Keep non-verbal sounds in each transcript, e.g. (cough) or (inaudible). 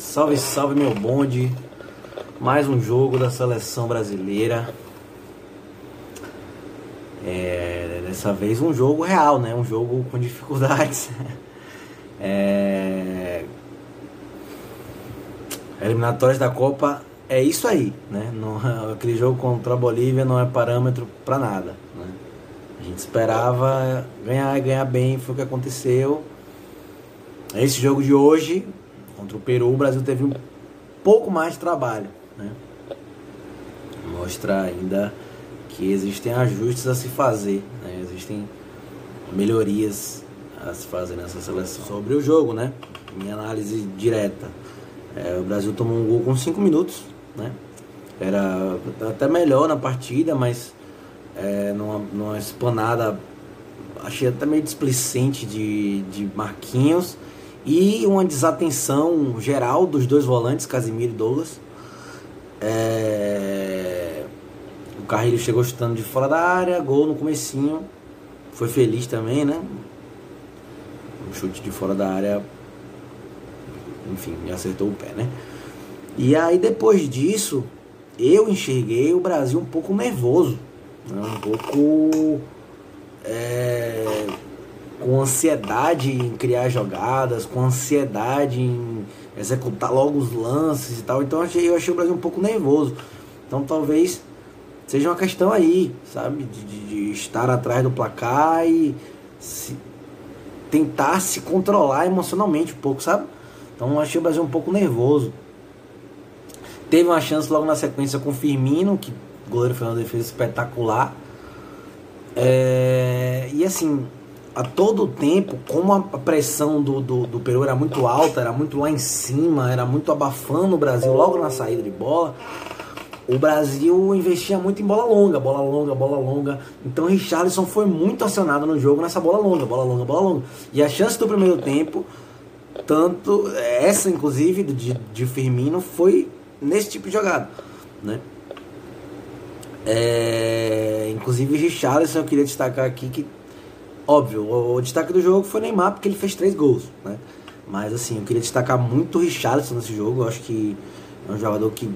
Salve, salve meu bonde. Mais um jogo da seleção brasileira. É, dessa vez um jogo real, né? Um jogo com dificuldades. (laughs) É, da Copa é isso aí, né? Não, (laughs) aquele jogo contra a Bolívia não é parâmetro para nada. Né? A gente esperava ganhar e ganhar bem, foi o que aconteceu. Esse jogo de hoje, contra o Peru, o Brasil teve um pouco mais de trabalho. Né? Mostra ainda que existem ajustes a se fazer, né? existem melhorias a se fazer nessa seleção. Sobre o jogo, né? Minha análise direta. É, o Brasil tomou um gol com 5 minutos, né? Era até melhor na partida, mas é, numa, numa achei até meio displicente de, de Marquinhos e uma desatenção geral dos dois volantes, Casimiro e Douglas. É... O Carrilho chegou chutando de fora da área, gol no comecinho. Foi feliz também, né? Um chute de fora da área. Enfim, acertou o pé, né? E aí depois disso, eu enxerguei o Brasil um pouco nervoso. Né? Um pouco. É com ansiedade em criar jogadas, com ansiedade em executar logo os lances e tal. Então eu achei, eu achei o Brasil um pouco nervoso. Então talvez seja uma questão aí, sabe? De, de, de estar atrás do placar e se, tentar se controlar emocionalmente um pouco, sabe? Então eu achei o Brasil um pouco nervoso. Teve uma chance logo na sequência com o Firmino, que o goleiro fez uma defesa espetacular. É, e assim, a todo tempo, como a pressão do, do, do, Peru era muito alta, era muito lá em cima, era muito abafando o Brasil logo na saída de bola, o Brasil investia muito em bola longa, bola longa, bola longa. Então Richarlison foi muito acionado no jogo nessa bola longa, bola longa, bola longa. E a chance do primeiro tempo, tanto essa inclusive de, de Firmino, foi nesse tipo de jogada, né? É, inclusive Richarlison, eu queria destacar aqui que Óbvio, o, o destaque do jogo foi Neymar porque ele fez três gols, né? Mas assim, eu queria destacar muito o Richarlison nesse jogo. Eu acho que é um jogador que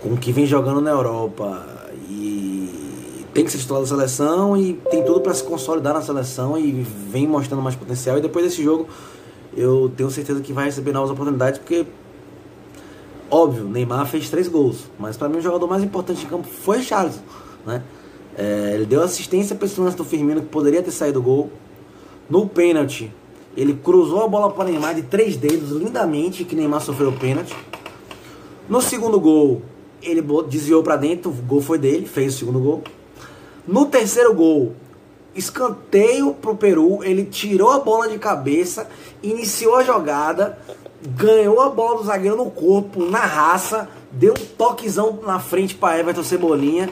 com que vem jogando na Europa e tem que ser titular da seleção e tem tudo para se consolidar na seleção e vem mostrando mais potencial. E depois desse jogo, eu tenho certeza que vai receber novas oportunidades porque óbvio, Neymar fez três gols, mas para mim o jogador mais importante em campo foi Richarlison, né? É, ele deu assistência para esse lance do Firmino que poderia ter saído gol. No pênalti, ele cruzou a bola para Neymar de três dedos lindamente, que Neymar sofreu o pênalti. No segundo gol, ele desviou para dentro, o gol foi dele, fez o segundo gol. No terceiro gol, escanteio pro Peru, ele tirou a bola de cabeça, iniciou a jogada, ganhou a bola do zagueiro no corpo, na raça, deu um toquezão na frente para Everton Cebolinha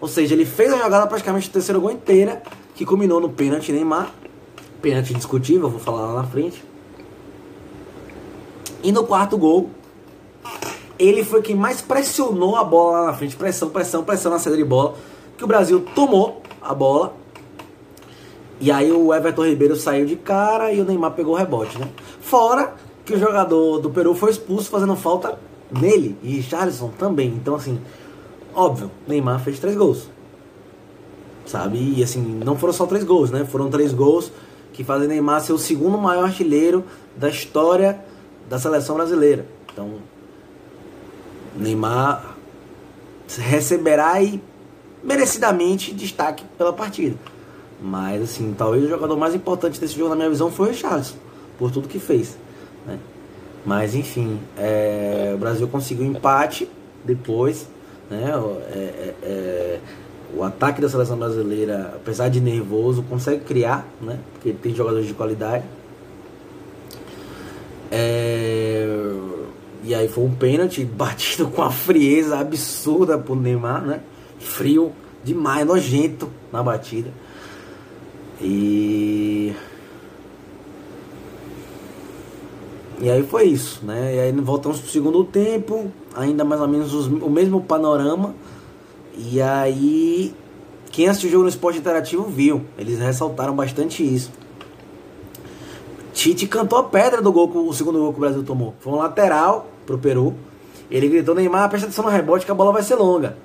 ou seja, ele fez a jogada praticamente do terceiro gol inteira, que culminou no pênalti Neymar. Pênalti discutível, vou falar lá na frente. E no quarto gol, ele foi quem mais pressionou a bola lá na frente. Pressão, pressão, pressão na saída de bola. Que o Brasil tomou a bola. E aí o Everton Ribeiro saiu de cara e o Neymar pegou o rebote, né? Fora que o jogador do Peru foi expulso fazendo falta nele. E Richarlison também. Então assim, Óbvio, Neymar fez três gols. Sabe? E assim, não foram só três gols, né? Foram três gols que fazem Neymar ser o segundo maior artilheiro da história da seleção brasileira. Então, Neymar receberá e merecidamente destaque pela partida. Mas assim, talvez o jogador mais importante desse jogo na minha visão foi o Charles, por tudo que fez. Né? Mas enfim, é, o Brasil conseguiu empate depois né? É, é, é, o ataque da seleção brasileira, apesar de nervoso, consegue criar, né? porque tem jogadores de qualidade. É, e aí foi um pênalti (laughs) batido com a frieza absurda pro Neymar, né? Frio demais, nojento na batida. E E aí foi isso, né? E aí voltamos pro segundo tempo, ainda mais ou menos os, o mesmo panorama. E aí, quem assistiu o jogo no esporte interativo viu, eles ressaltaram bastante isso. Tite cantou a pedra do gol, o segundo gol que o Brasil tomou. Foi um lateral pro Peru. Ele gritou, Neymar, presta atenção no rebote que a bola vai ser longa.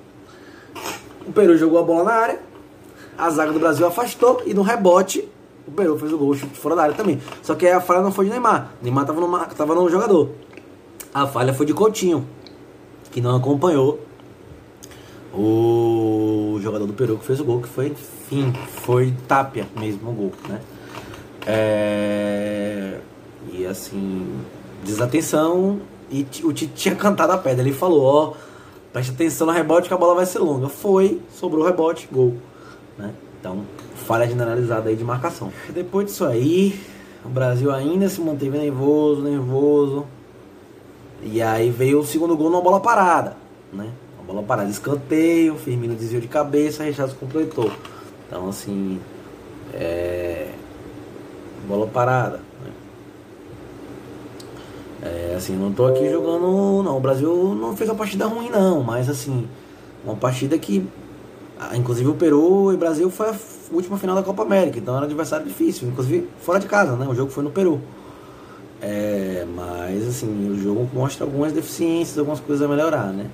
O Peru jogou a bola na área, a zaga do Brasil afastou e no rebote o Peru fez o gol fora da área também. Só que a falha não foi de Neymar. Neymar tava tava no jogador. A falha foi de Coutinho, que não acompanhou o jogador do Peru que fez o gol, que foi, enfim, foi Tapia mesmo o gol, né? É... E assim, desatenção. E o Tite tinha (laughs) cantado a pedra. Ele falou: Ó, preste atenção no rebote que a bola vai ser longa. Foi, sobrou rebote, gol. Né? Então, falha generalizada aí de marcação. Depois disso aí, o Brasil ainda se manteve nervoso, nervoso. E aí veio o segundo gol numa bola parada, né? Uma bola parada, escanteio, Firmino desviou de cabeça, Richardson completou. Então, assim, é... bola parada. Né? É, assim, não tô aqui jogando, não. O Brasil não fez uma partida ruim, não, mas assim, uma partida que ah, inclusive o Peru e o Brasil foi a última final da Copa América, então era um adversário difícil, inclusive fora de casa, né? O jogo foi no Peru. É, mas assim, o jogo mostra algumas deficiências, algumas coisas a melhorar, né?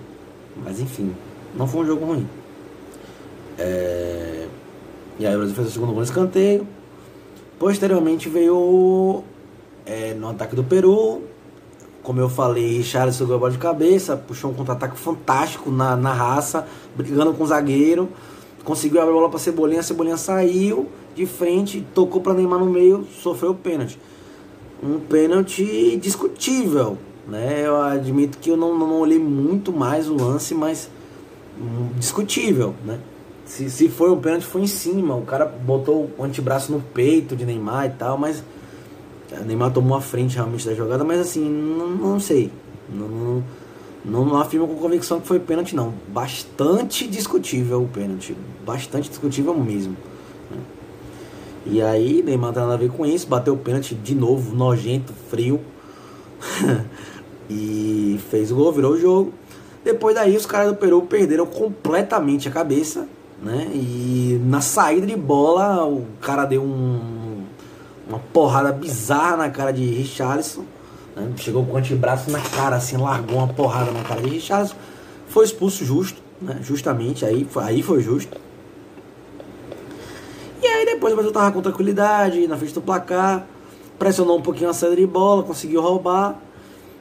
Mas enfim, não foi um jogo ruim. É, e aí o Brasil fez o segundo gol no escanteio. Posteriormente veio é, no ataque do Peru. Como eu falei, Richarlison jogou a bola de cabeça, puxou um contra-ataque fantástico na, na raça, brigando com o zagueiro. Conseguiu abrir a bola para Cebolinha, a Cebolinha saiu de frente, tocou para Neymar no meio, sofreu o pênalti. Um pênalti discutível, né? Eu admito que eu não, não olhei muito mais o lance, mas hum, discutível, né? Se, se foi um pênalti, foi em cima. O cara botou o antebraço no peito de Neymar e tal, mas o Neymar tomou a frente realmente da jogada, mas assim, não, não sei. Não, não, não, não afirmo com convicção que foi pênalti, não. Bastante discutível o pênalti. Bastante discutível mesmo. E aí, Neymar não tem nada a ver com isso. Bateu o pênalti de novo, nojento, frio. (laughs) e fez o gol, virou o jogo. Depois daí, os caras do Peru perderam completamente a cabeça. Né? E na saída de bola, o cara deu um, uma porrada bizarra na cara de Richarlison né? Chegou com o antebraço na cara, assim, largou uma porrada na cara de Richardson. Foi expulso justo, né? justamente, aí, aí foi justo. Depois o Brasil tava com tranquilidade, na frente do placar, pressionou um pouquinho a saída de bola, conseguiu roubar.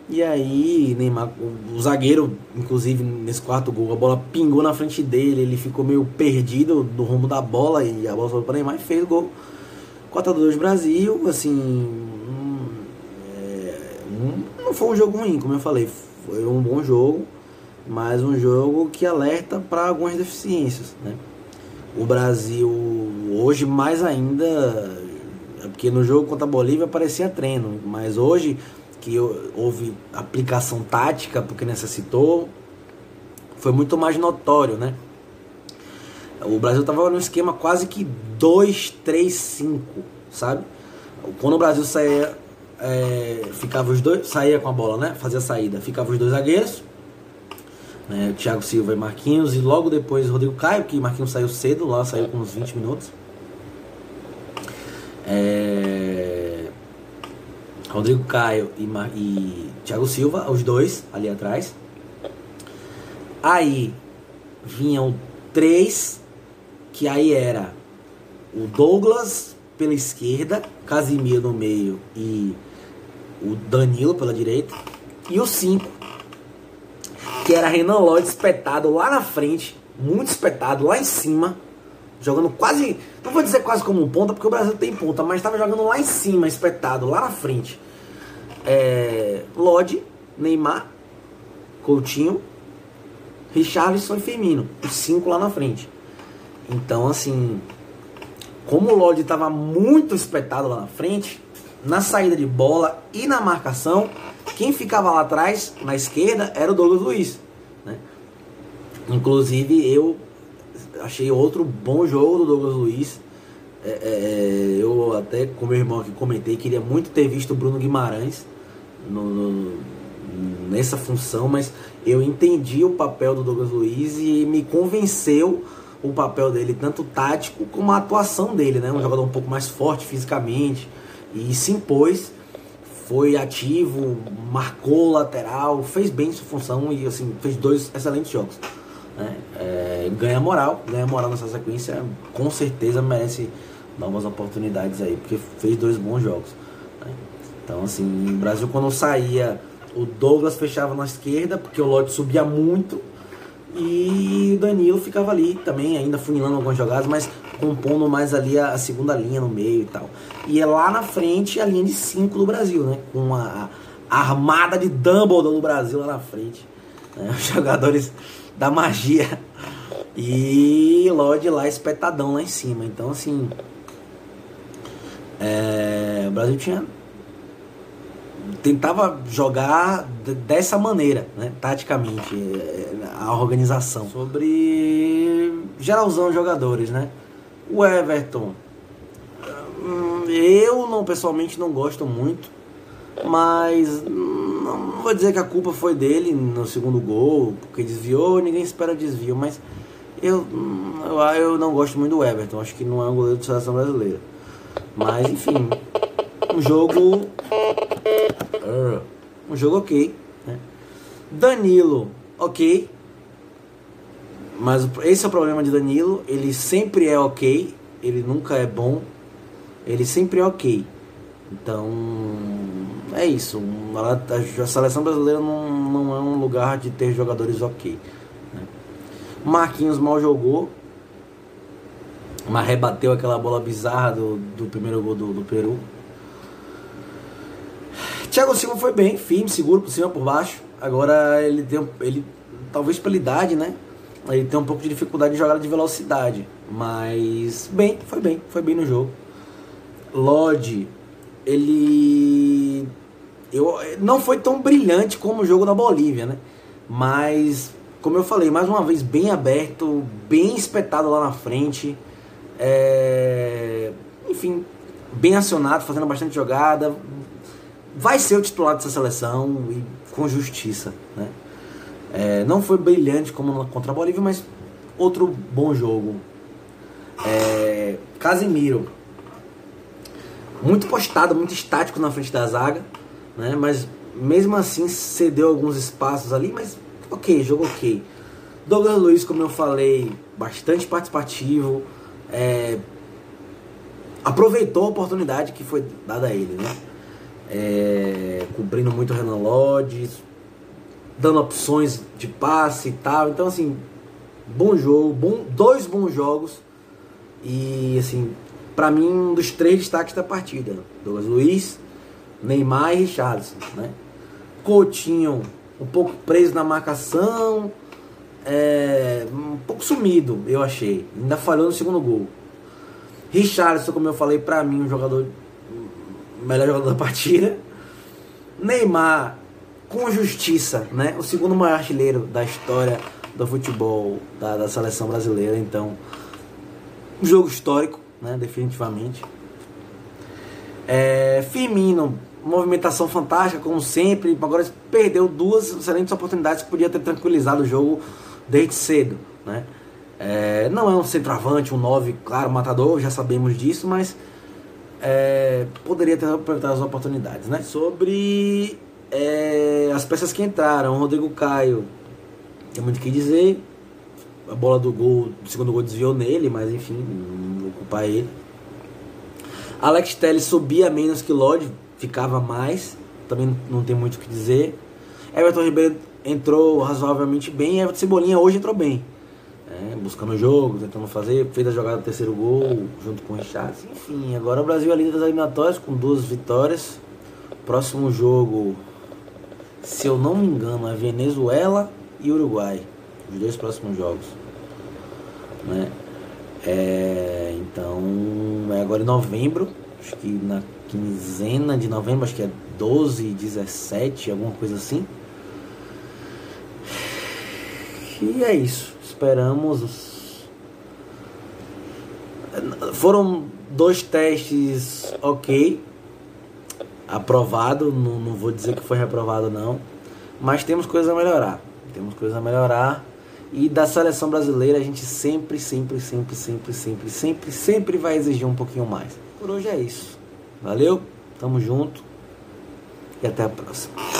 E aí, Neymar, o zagueiro, inclusive nesse quarto gol, a bola pingou na frente dele, ele ficou meio perdido do rumo da bola e a bola foi para Neymar e fez o gol. 4 x 2 Brasil, assim, não foi um jogo ruim, como eu falei, foi um bom jogo, mas um jogo que alerta para algumas deficiências. Né? O Brasil, hoje mais ainda, é porque no jogo contra a Bolívia parecia treino, mas hoje que houve aplicação tática, porque necessitou, foi muito mais notório, né? O Brasil estava no esquema quase que 2-3-5, sabe? Quando o Brasil saía é, ficava os dois, saía com a bola, né? Fazia a saída, ficava os dois zagueiros, né? Thiago Silva e Marquinhos, e logo depois Rodrigo Caio, que Marquinhos saiu cedo, lá saiu com uns 20 minutos. É, Rodrigo Caio e, e Thiago Silva, os dois ali atrás. Aí vinham três, que aí era o Douglas pela esquerda, Casimiro no meio e o Danilo pela direita. E o 5, que era Renan Lloyd espetado lá na frente, muito espetado lá em cima, jogando quase, não vou dizer quase como ponta, porque o Brasil tem ponta, mas estava jogando lá em cima, espetado lá na frente. É, Lodi, Neymar, Coutinho, Richarlison e Firmino, os cinco lá na frente. Então, assim, como o Lodi estava muito espetado lá na frente, na saída de bola e na marcação, quem ficava lá atrás, na esquerda, era o Douglas Luiz. Né? Inclusive, eu achei outro bom jogo do Douglas Luiz. É, é, é, eu até com meu irmão aqui comentei, queria muito ter visto o Bruno Guimarães no, no, nessa função, mas eu entendi o papel do Douglas Luiz e me convenceu o papel dele, tanto tático como a atuação dele, né? Um jogador um pouco mais forte fisicamente, E se impôs, foi ativo, marcou lateral, fez bem sua função e assim, fez dois excelentes jogos. Né? É, ganha moral, ganha moral nessa sequência, com certeza merece novas oportunidades aí, porque fez dois bons jogos. Né? Então assim, o Brasil quando saía, o Douglas fechava na esquerda, porque o Lote subia muito e o Danilo ficava ali também, ainda funilando algumas jogadas, mas compondo mais ali a, a segunda linha no meio e tal. E é lá na frente a linha de 5 do Brasil, né? Com a, a, armada de Dumbledore do Brasil lá na frente. Né? (laughs) Os jogadores da magia. E Lodge lá espetadão lá em cima. Então assim. É, o Brasil tinha tentava jogar dessa maneira, né, taticamente, é, a organização. Sobre geralzão jogadores, né? O Everton, hum, eu não pessoalmente não gosto muito, mas não vou dizer que a culpa foi dele no segundo gol, porque desviou, ninguém espera desvio, mas eu, eu, eu não gosto muito do Everton, acho que não é um goleiro de seleção brasileira. Mas enfim, um jogo um jogo ok. Né? Danilo, ok. Mas esse é o problema de Danilo. Ele sempre é ok. Ele nunca é bom. Ele sempre é ok. Então, é isso. A seleção brasileira não, não é um lugar de ter jogadores ok. Né? Marquinhos mal jogou. Mas rebateu aquela bola bizarra do, do primeiro gol do, do Peru. Thiago Silva foi bem, firme, seguro por cima, por baixo. Agora ele tem, ele talvez pela idade, né? Ele tem um pouco de dificuldade de jogada de velocidade, mas bem, foi bem, foi bem no jogo. Lodge, ele eu não foi tão brilhante como o jogo da Bolívia, né? Mas como eu falei, mais uma vez bem aberto, bem espetado lá na frente. É... Enfim, bem acionado, fazendo bastante jogada, vai ser o titular dessa seleção e com justiça. Né? É, não foi brilhante como contra a Bolívia, mas outro bom jogo. É, Casimiro, muito postado, muito estático na frente da zaga, né? mas mesmo assim cedeu alguns espaços ali, mas ok, jogo ok. Douglas Luiz, como eu falei, bastante participativo, é, aproveitou a oportunidade que foi dada a ele, né? é, cobrindo muito o Renan Lodge, dando opções de passe e tal. Então, assim, bom jogo, bom, dois bons jogos. E, assim, para mim, um dos três destaques da partida: Douglas Luiz, Neymar e Richardson, né? Coutinho, um pouco preso na marcação, é, um pouco sumido, eu achei. Ainda falhou no segundo gol. Richardson, como eu falei, para mim, um jogador melhor jogador da partida. Neymar, com justiça, né? O segundo maior artilheiro da história do futebol da, da seleção brasileira. Então, um jogo histórico, né? Definitivamente. É, Firmino, movimentação fantástica, como sempre. Agora perdeu duas excelentes oportunidades que podia ter tranquilizado o jogo desde cedo, né? É, não é um centroavante, um 9, claro, matador, já sabemos disso, mas é, poderia ter aproveitado as oportunidades, né? Sobre é, as peças que entraram, Rodrigo Caio, tem muito o que dizer. A bola do gol, do segundo gol desviou nele, mas enfim, ele. Alex Telles subia menos que Lodge, ficava mais, também não tem muito o que dizer. Everton Ribeiro entrou razoavelmente bem, Everton Cebolinha hoje entrou bem né, buscando jogo, tentando fazer, fez a jogada do terceiro gol junto com o Richard. Enfim, agora o Brasil é líder das eliminatórias com duas vitórias. Próximo jogo, se eu não me engano, é Venezuela e Uruguai. Os dois próximos jogos. Né? É, então, é agora em novembro, acho que na quinzena de novembro, acho que é 12, 17, alguma coisa assim. E é isso esperamos. Foram dois testes ok, aprovado, não, não vou dizer que foi reprovado não, mas temos coisas a melhorar. Temos coisas a melhorar. E da seleção brasileira a gente sempre, sempre, sempre, sempre, sempre, sempre, sempre vai exigir um pouquinho mais. Por hoje é isso. Valeu! Tamo junto e até a próxima.